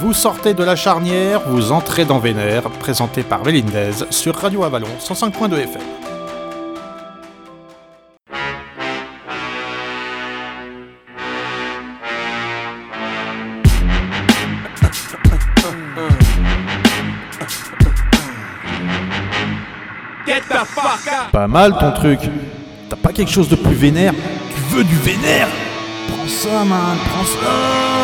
Vous sortez de la charnière, vous entrez dans Vénère, présenté par Vélindez sur Radio Avalon 105.2 FM. Pas mal ton truc. T'as pas quelque chose de plus vénère? Tu veux du vénère? Prends ça, man, prends ça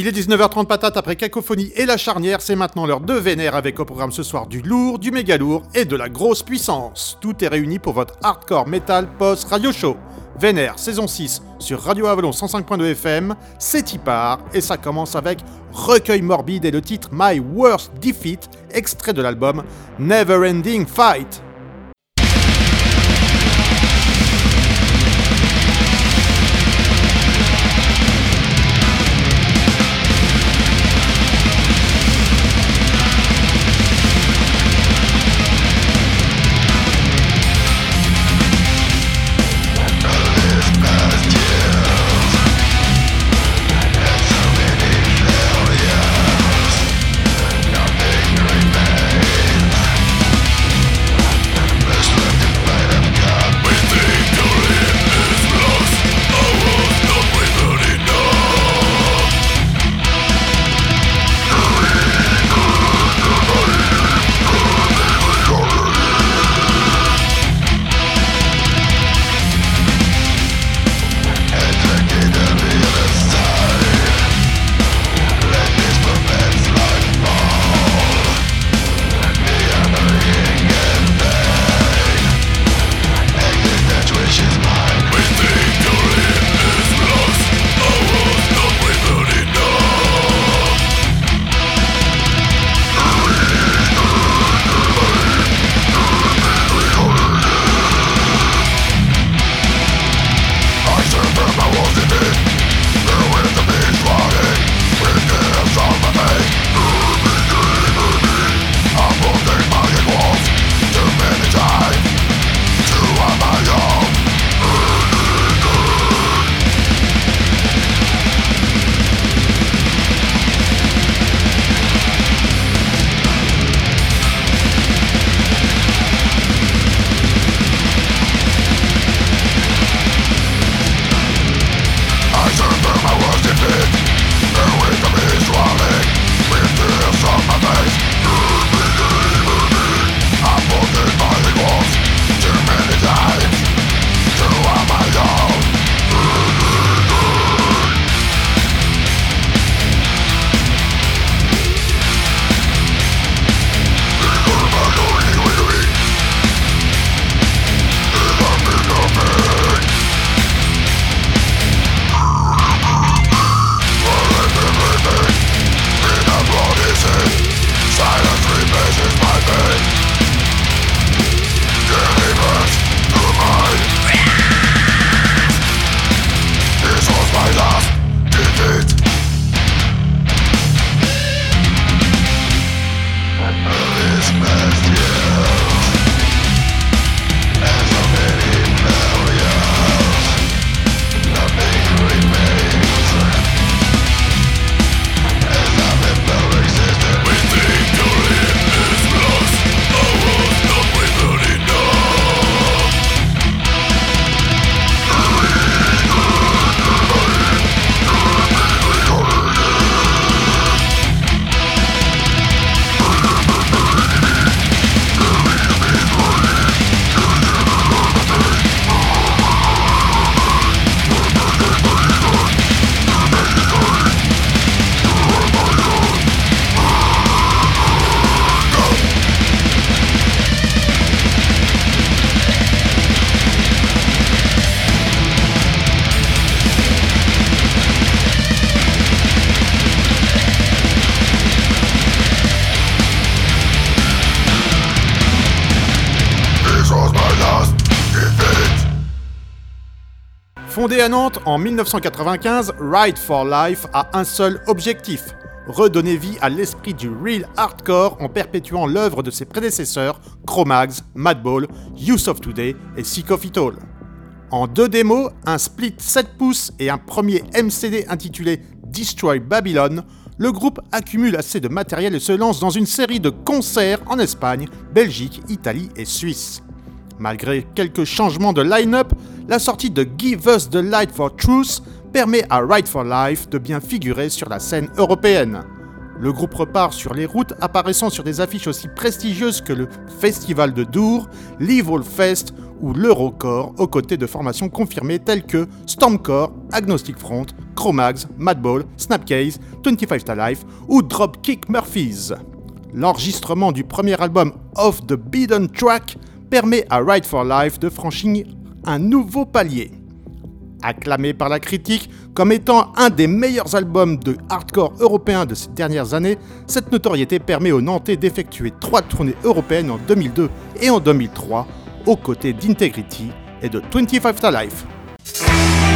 Il est 19h30 patate après Cacophonie et la charnière, c'est maintenant l'heure de Vénère avec au programme ce soir du lourd, du méga lourd et de la grosse puissance. Tout est réuni pour votre hardcore metal post radio show. Vénère, saison 6, sur Radio Avalon 105.2 FM, c'est y part, et ça commence avec Recueil morbide et le titre My Worst Defeat, extrait de l'album Never Ending Fight. En 1995, Ride for Life a un seul objectif redonner vie à l'esprit du real hardcore en perpétuant l'œuvre de ses prédécesseurs Chromags, Madball, Use of Today et Sick of It All. En deux démos, un split 7 pouces et un premier MCD intitulé Destroy Babylon, le groupe accumule assez de matériel et se lance dans une série de concerts en Espagne, Belgique, Italie et Suisse. Malgré quelques changements de line-up, la sortie de Give Us the Light for Truth permet à Right for Life de bien figurer sur la scène européenne. Le groupe repart sur les routes apparaissant sur des affiches aussi prestigieuses que le Festival de Dour, l'Evil Fest ou l'Eurocore aux côtés de formations confirmées telles que Stormcore, Agnostic Front, Chromags, Madball, Snapcase, 25 to Life ou Dropkick Murphys. L'enregistrement du premier album Off the Beaten Track permet à Ride for Life de franchir un nouveau palier. Acclamé par la critique comme étant un des meilleurs albums de hardcore européen de ces dernières années, cette notoriété permet aux Nantais d'effectuer trois tournées européennes en 2002 et en 2003 aux côtés d'Integrity et de 25 to Life.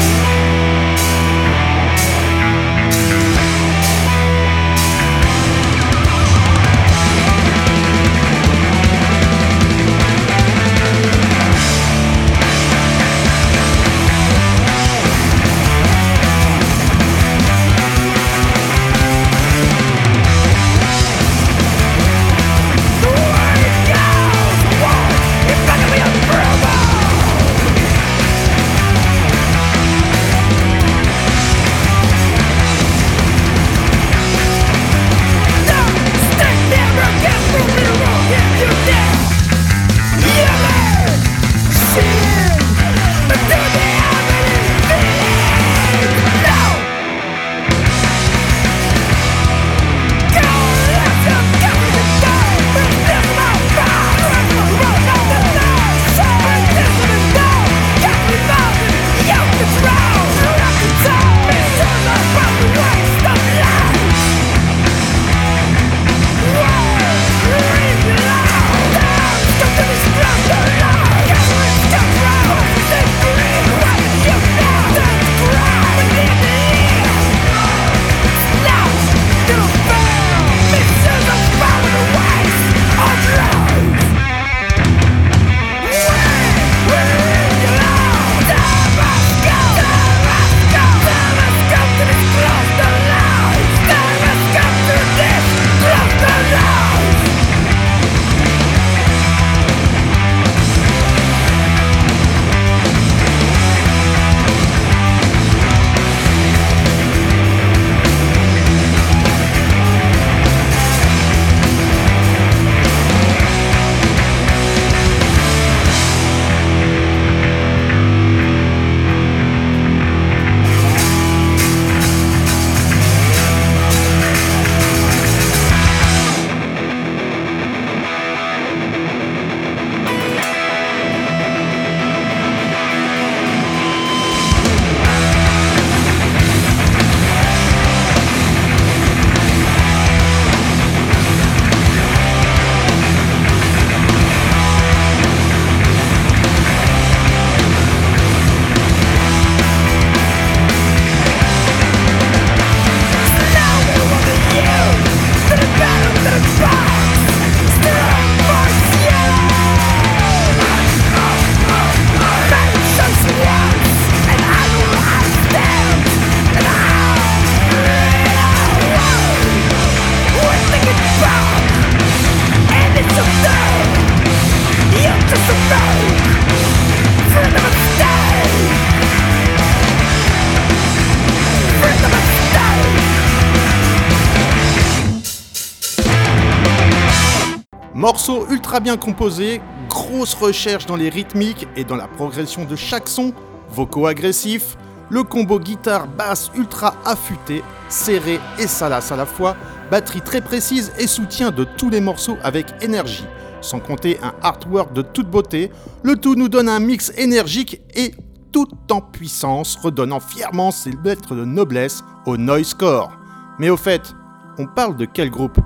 Ultra bien composé, grosse recherche dans les rythmiques et dans la progression de chaque son, vocaux agressifs, le combo guitare-basse ultra affûté, serré et salace à la fois, batterie très précise et soutien de tous les morceaux avec énergie, sans compter un artwork de toute beauté, le tout nous donne un mix énergique et tout en puissance, redonnant fièrement ses lettres de noblesse au noisecore. Mais au fait, on parle de quel groupe?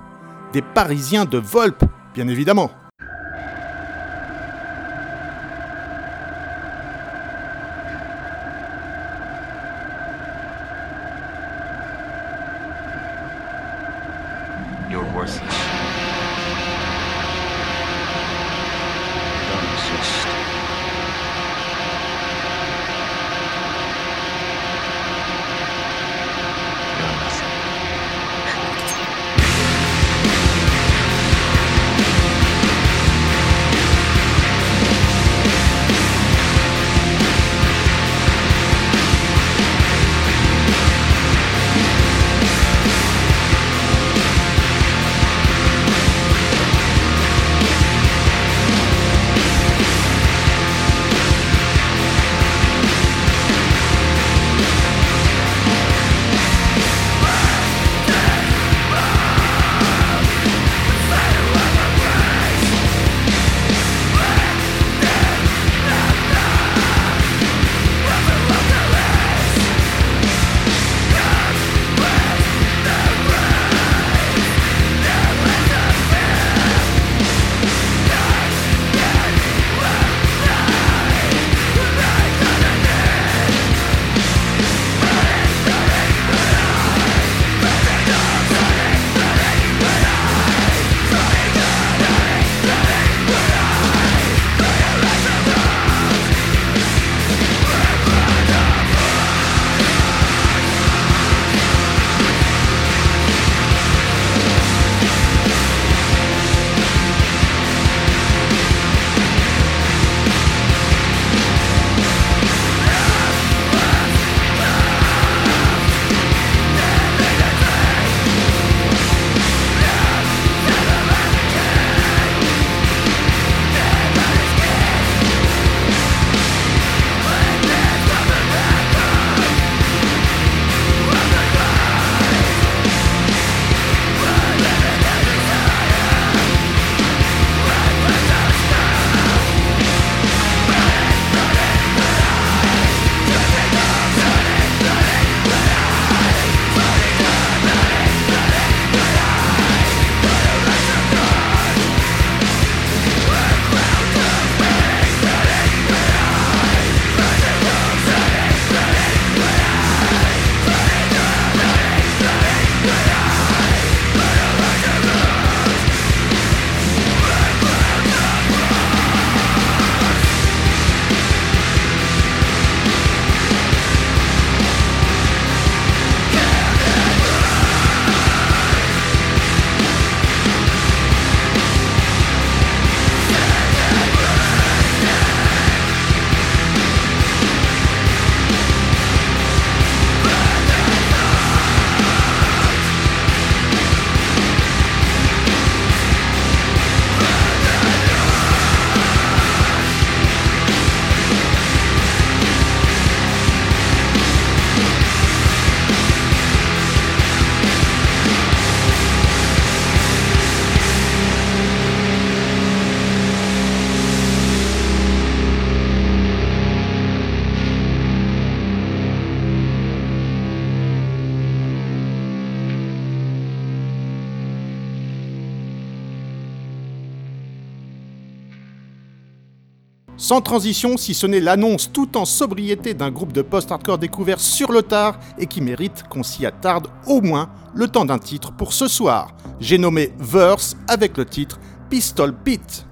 Des Parisiens de Volp bien évidemment. Sans transition, si ce n'est l'annonce tout en sobriété d'un groupe de post-hardcore découvert sur le tard et qui mérite qu'on s'y attarde au moins le temps d'un titre pour ce soir. J'ai nommé Verse avec le titre Pistol Pit.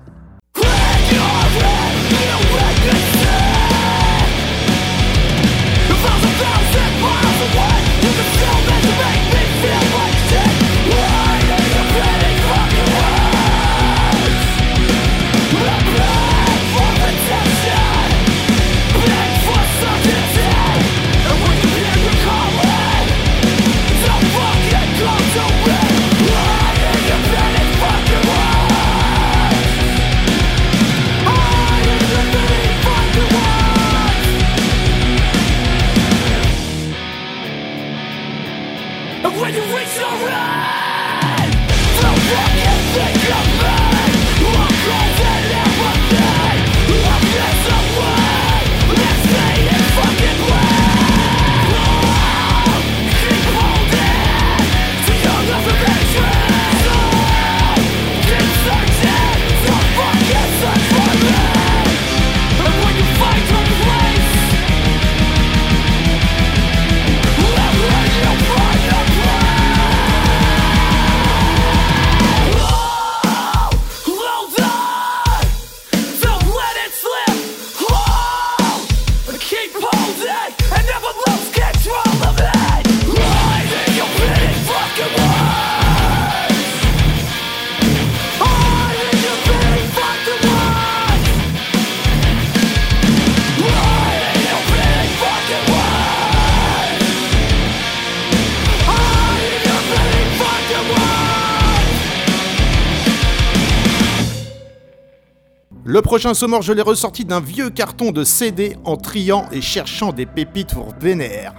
Le prochain Sommor, je l'ai ressorti d'un vieux carton de CD en triant et cherchant des pépites pour vénère.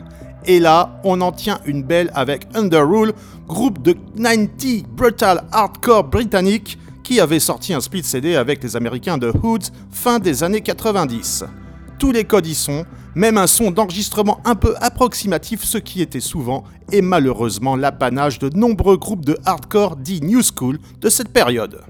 Et là, on en tient une belle avec Underrule, groupe de 90 brutal hardcore britannique qui avait sorti un split CD avec les Américains de Hoods fin des années 90. Tous les codes y sont, même un son d'enregistrement un peu approximatif, ce qui était souvent et malheureusement l'apanage de nombreux groupes de hardcore dits New School de cette période.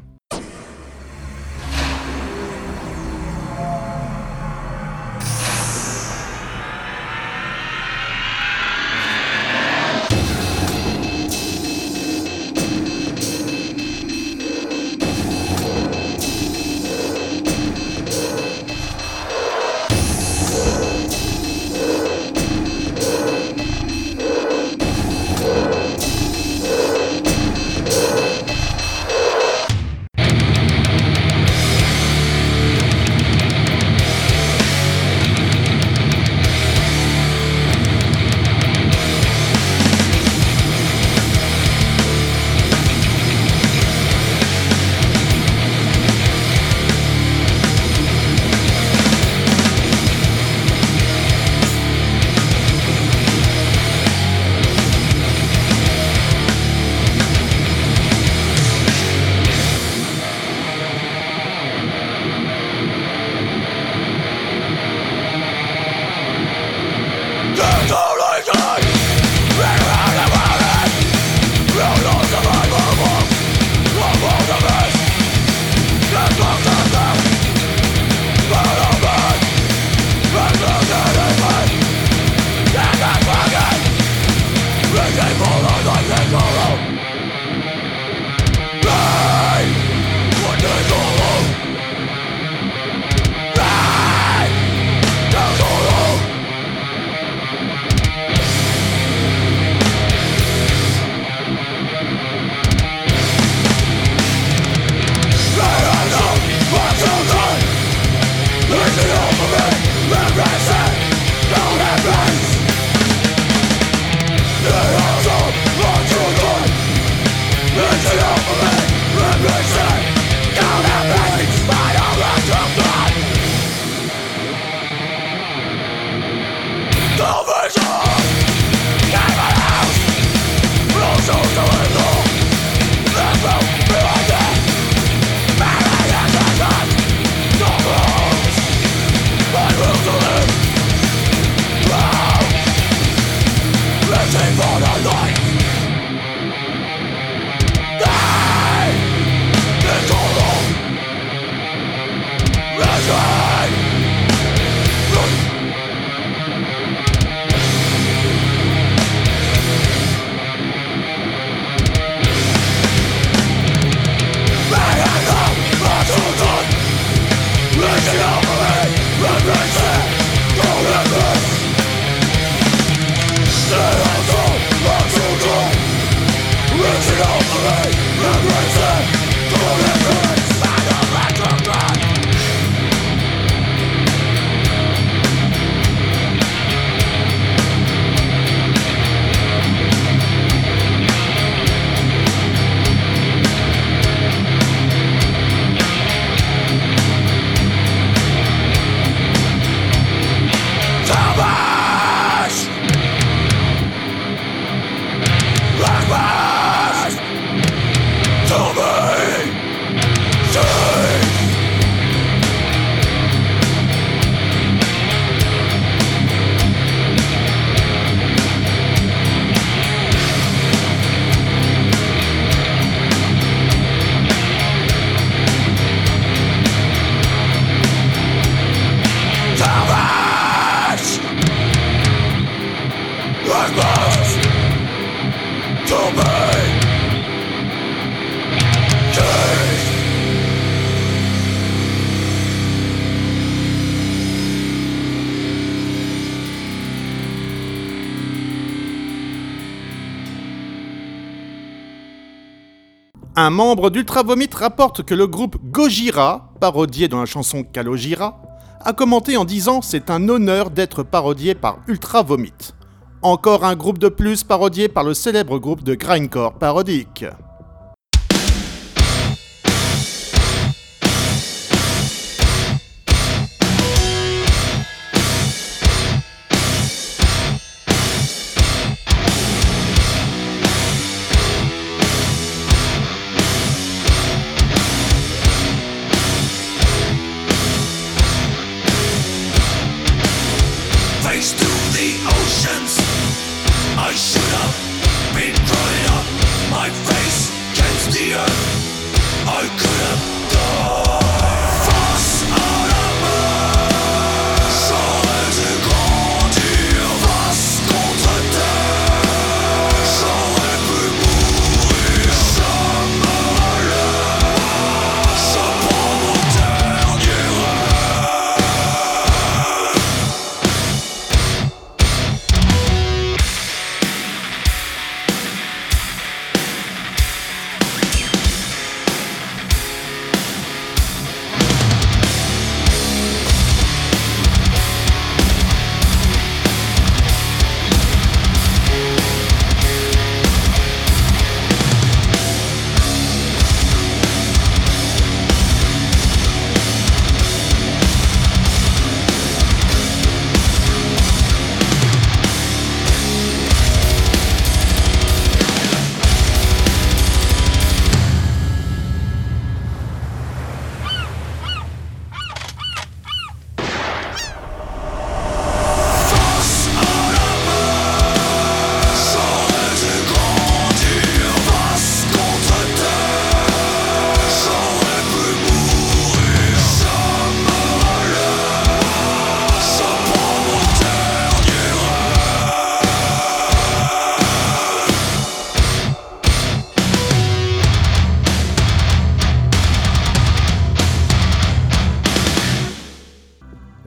Un membre d'Ultra Vomit rapporte que le groupe Gojira, parodié dans la chanson Kalojira, a commenté en disant C'est un honneur d'être parodié par Ultra Vomit. Encore un groupe de plus parodié par le célèbre groupe de grindcore parodique.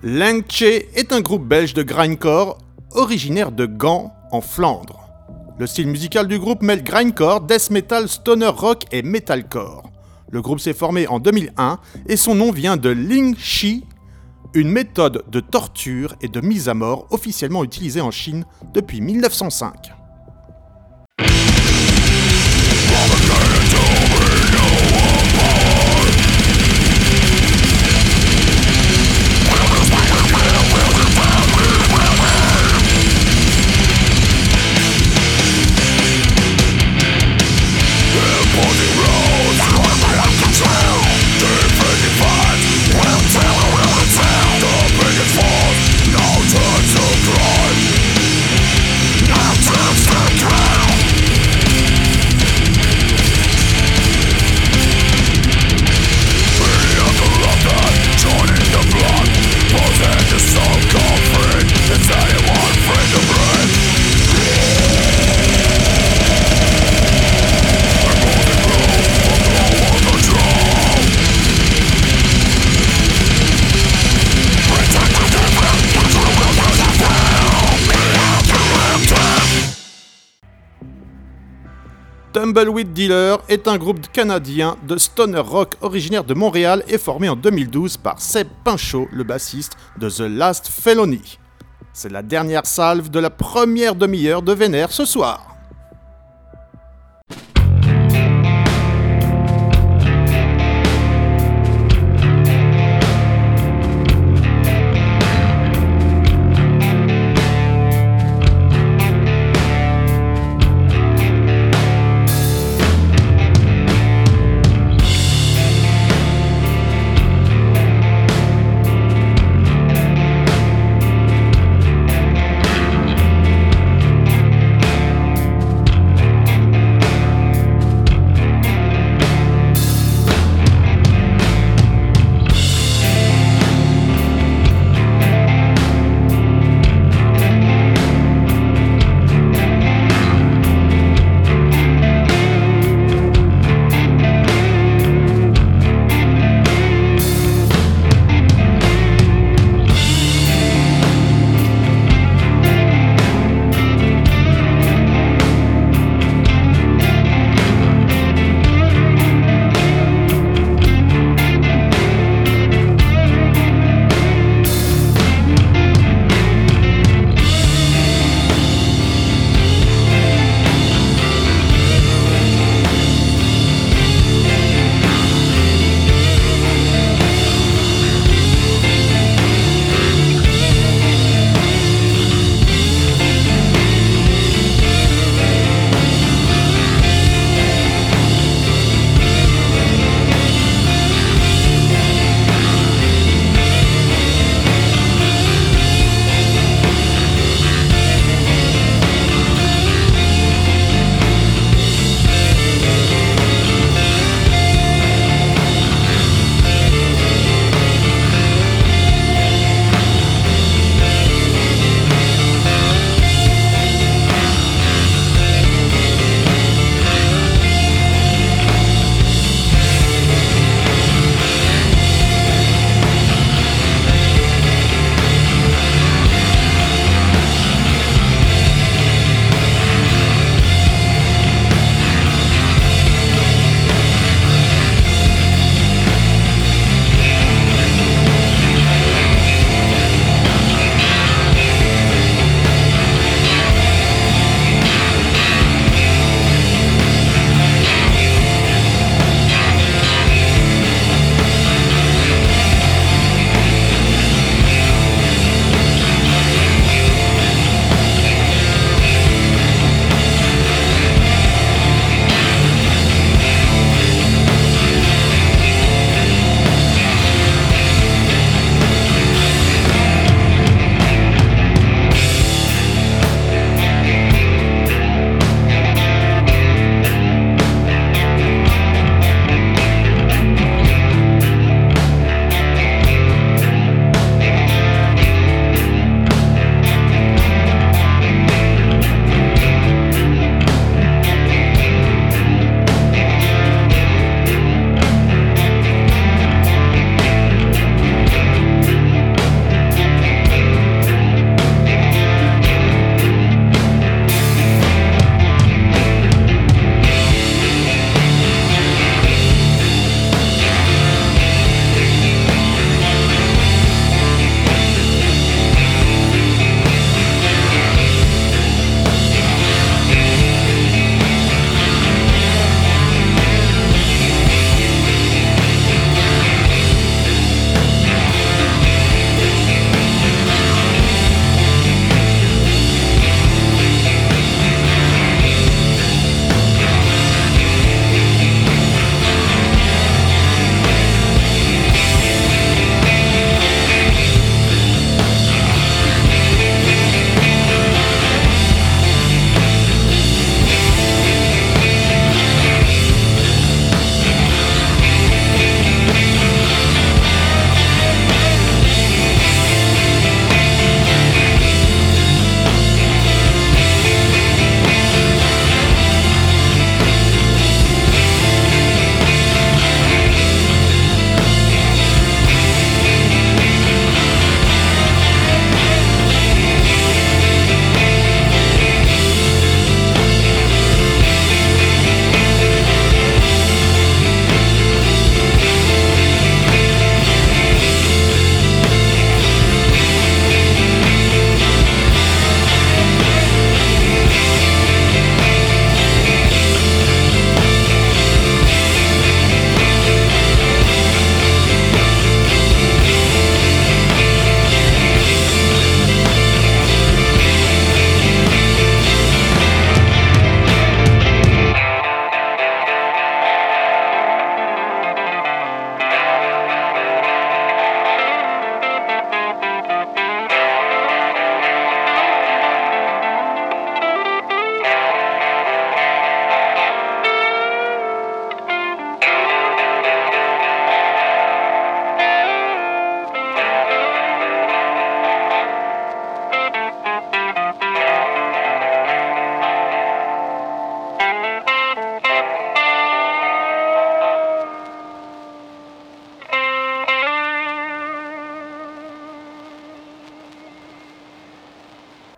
Langche est un groupe belge de grindcore originaire de Gand, en Flandre. Le style musical du groupe mêle grindcore, death metal, stoner rock et metalcore. Le groupe s'est formé en 2001 et son nom vient de Ling Shi, une méthode de torture et de mise à mort officiellement utilisée en Chine depuis 1905. Tumbleweed Dealer est un groupe canadien de stoner rock originaire de Montréal et formé en 2012 par Seb Pinchot, le bassiste de The Last Felony. C'est la dernière salve de la première demi-heure de Vénère ce soir.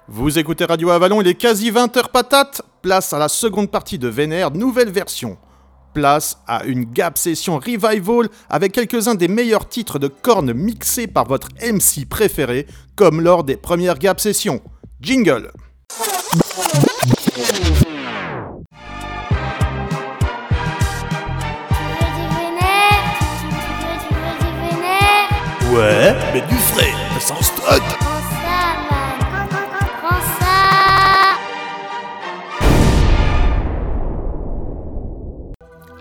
Vous écoutez Radio Avalon, il est quasi 20h patate. Place à la seconde partie de Vénère, nouvelle version. Place à une Gap Session Revival avec quelques-uns des meilleurs titres de cornes mixés par votre MC préféré, comme lors des premières Gap Sessions. Jingle Ouais, mais du frais, sans stock.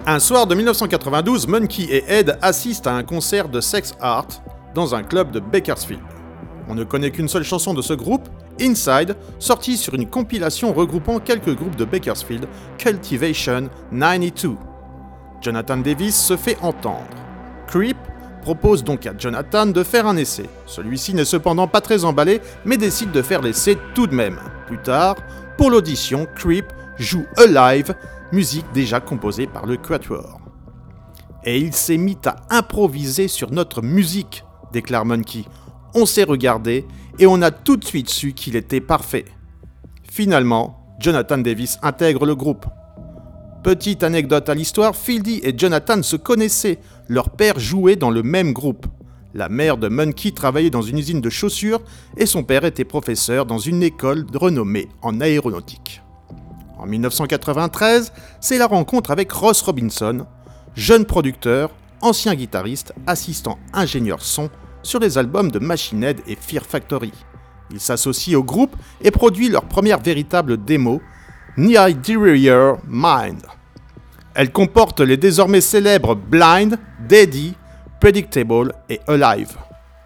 Un soir de 1992, Monkey et Ed assistent à un concert de sex art dans un club de Bakersfield. On ne connaît qu'une seule chanson de ce groupe, Inside, sortie sur une compilation regroupant quelques groupes de Bakersfield, Cultivation 92. Jonathan Davis se fait entendre. Creep propose donc à Jonathan de faire un essai. Celui-ci n'est cependant pas très emballé, mais décide de faire l'essai tout de même. Plus tard, pour l'audition, Creep joue Alive, musique déjà composée par le Quatuor. Et il s'est mis à improviser sur notre musique, déclare Monkey. On s'est regardé et on a tout de suite su qu'il était parfait. Finalement, Jonathan Davis intègre le groupe. Petite anecdote à l'histoire, Fieldy et Jonathan se connaissaient. Leur père jouait dans le même groupe. La mère de Monkey travaillait dans une usine de chaussures et son père était professeur dans une école renommée en aéronautique. En 1993, c'est la rencontre avec Ross Robinson, jeune producteur, ancien guitariste, assistant ingénieur son sur les albums de Machine Head et Fear Factory. Il s'associe au groupe et produit leur première véritable démo, Near Mind. Elle comporte les désormais célèbres Blind, Daddy, Predictable et Alive.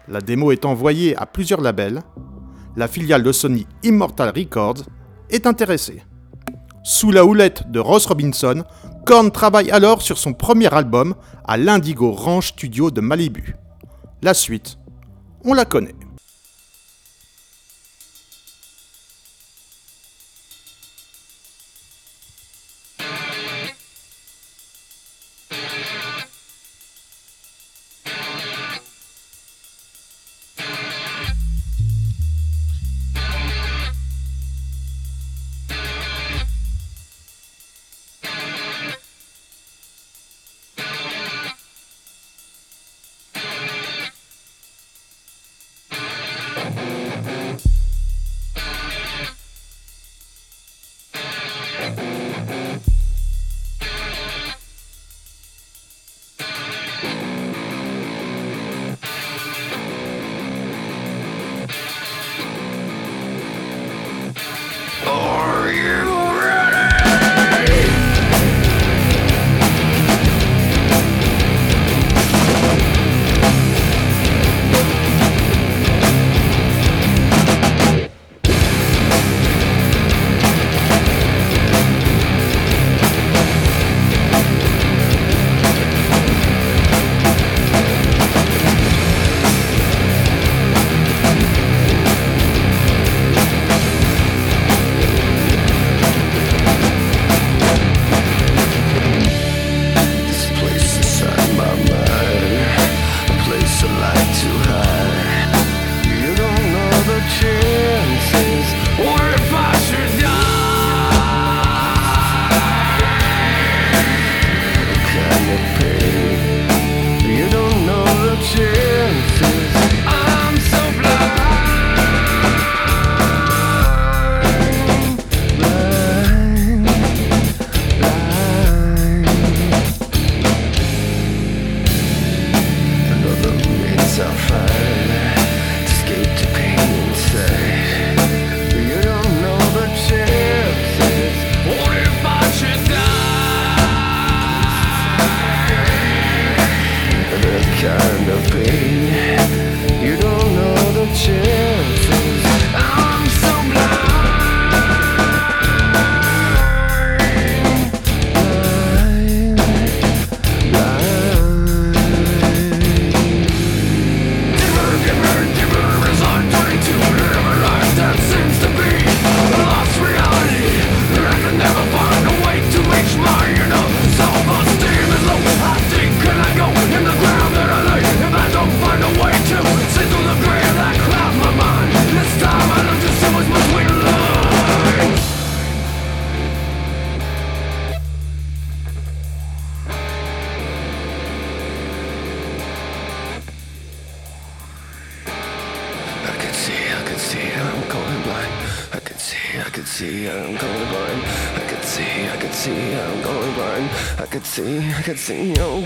La démo est envoyée à plusieurs labels. La filiale de Sony Immortal Records est intéressée. Sous la houlette de Ross Robinson, Korn travaille alors sur son premier album à l'Indigo Ranch Studio de Malibu. La suite, on la connaît. could see you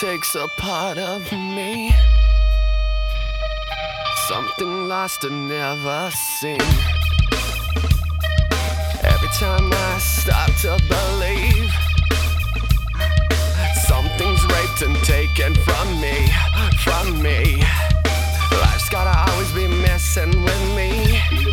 takes a part of me. Something lost and never seen. Every time I stop to believe, something's raped and taken from me, from me. Life's gotta always be messing with me.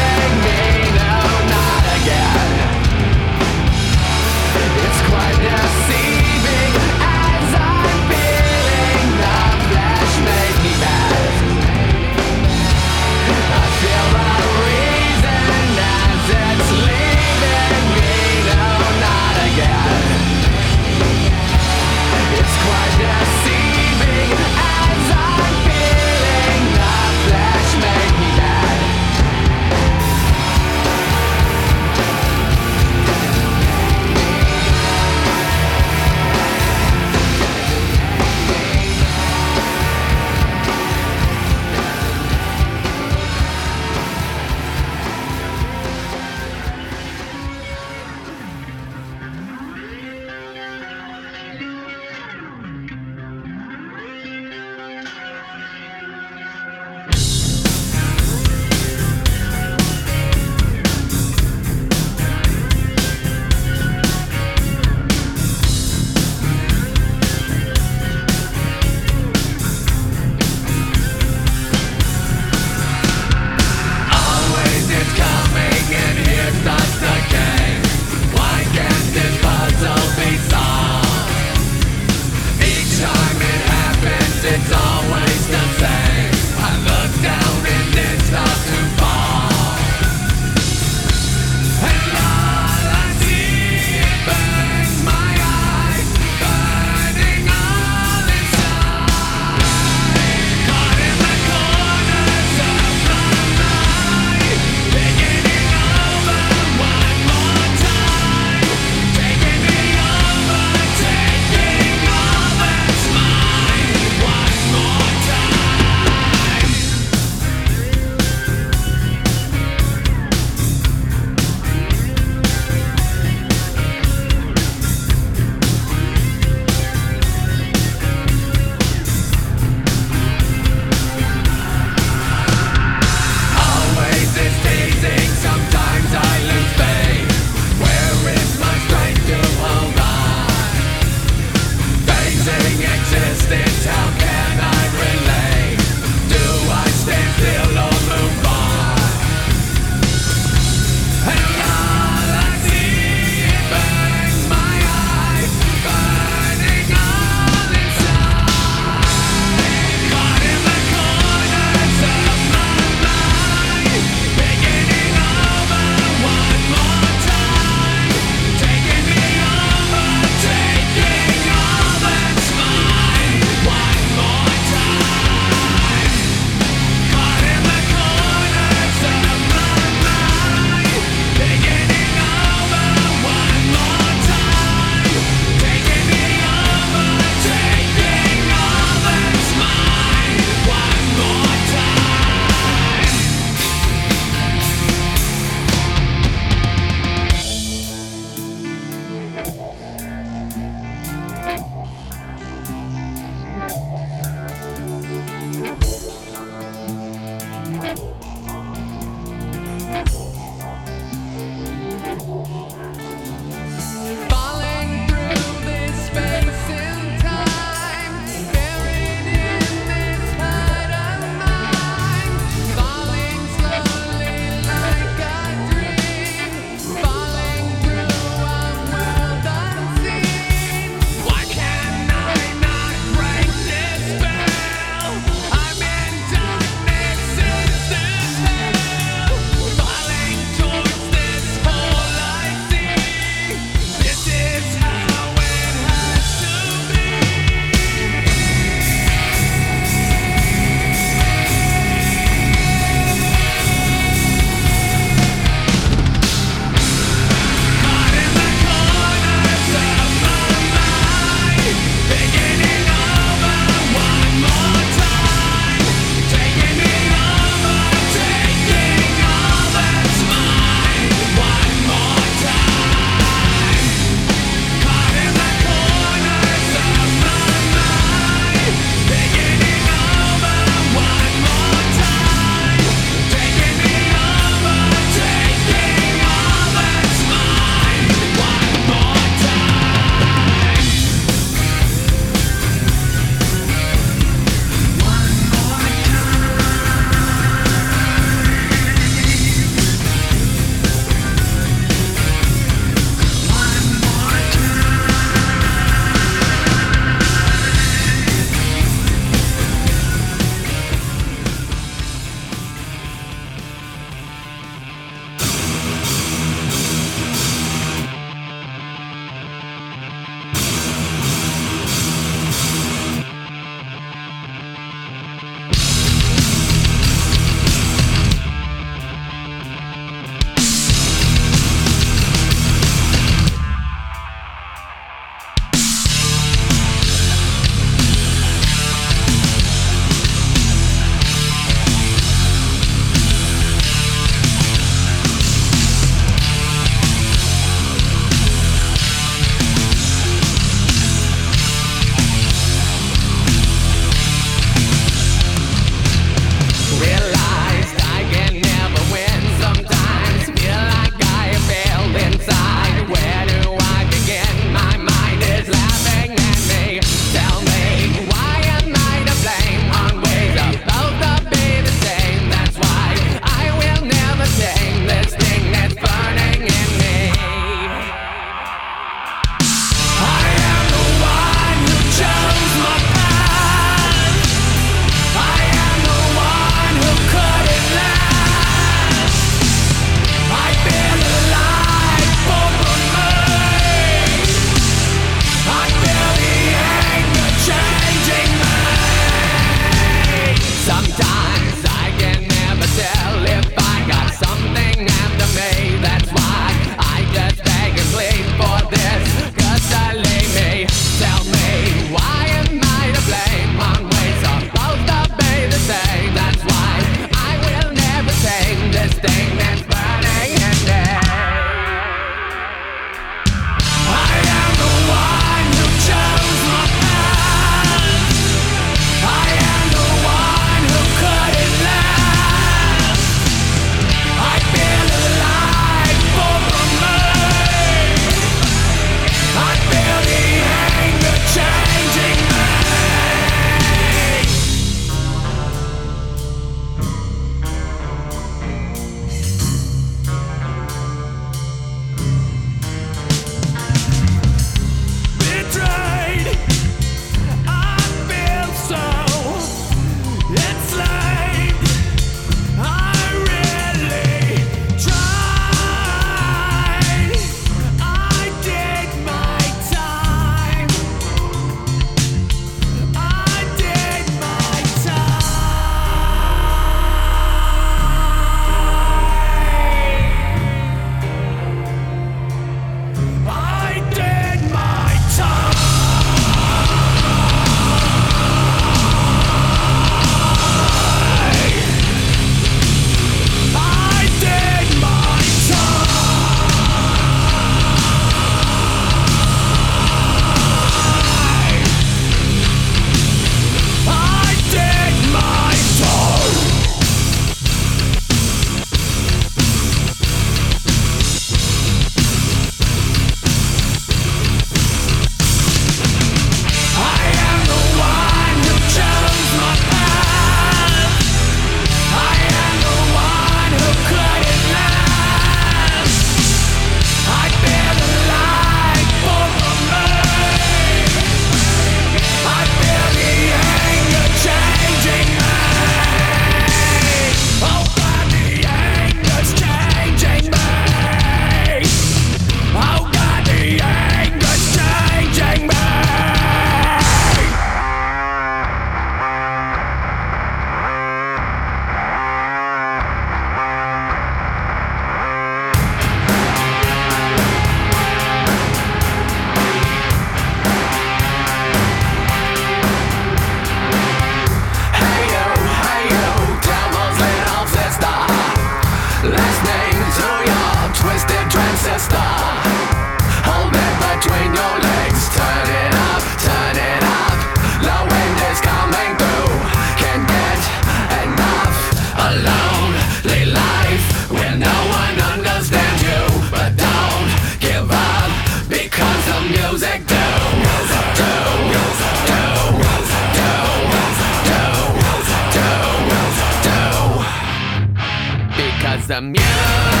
zamiast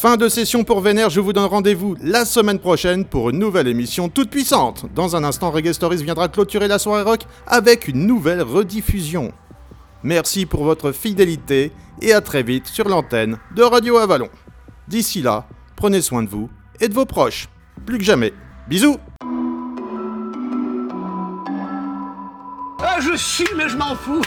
Fin de session pour Vénère, je vous donne rendez-vous la semaine prochaine pour une nouvelle émission toute puissante. Dans un instant, Reggae Stories viendra clôturer la soirée rock avec une nouvelle rediffusion. Merci pour votre fidélité et à très vite sur l'antenne de Radio Avalon. D'ici là, prenez soin de vous et de vos proches. Plus que jamais. Bisous Ah, je suis, mais je m'en fous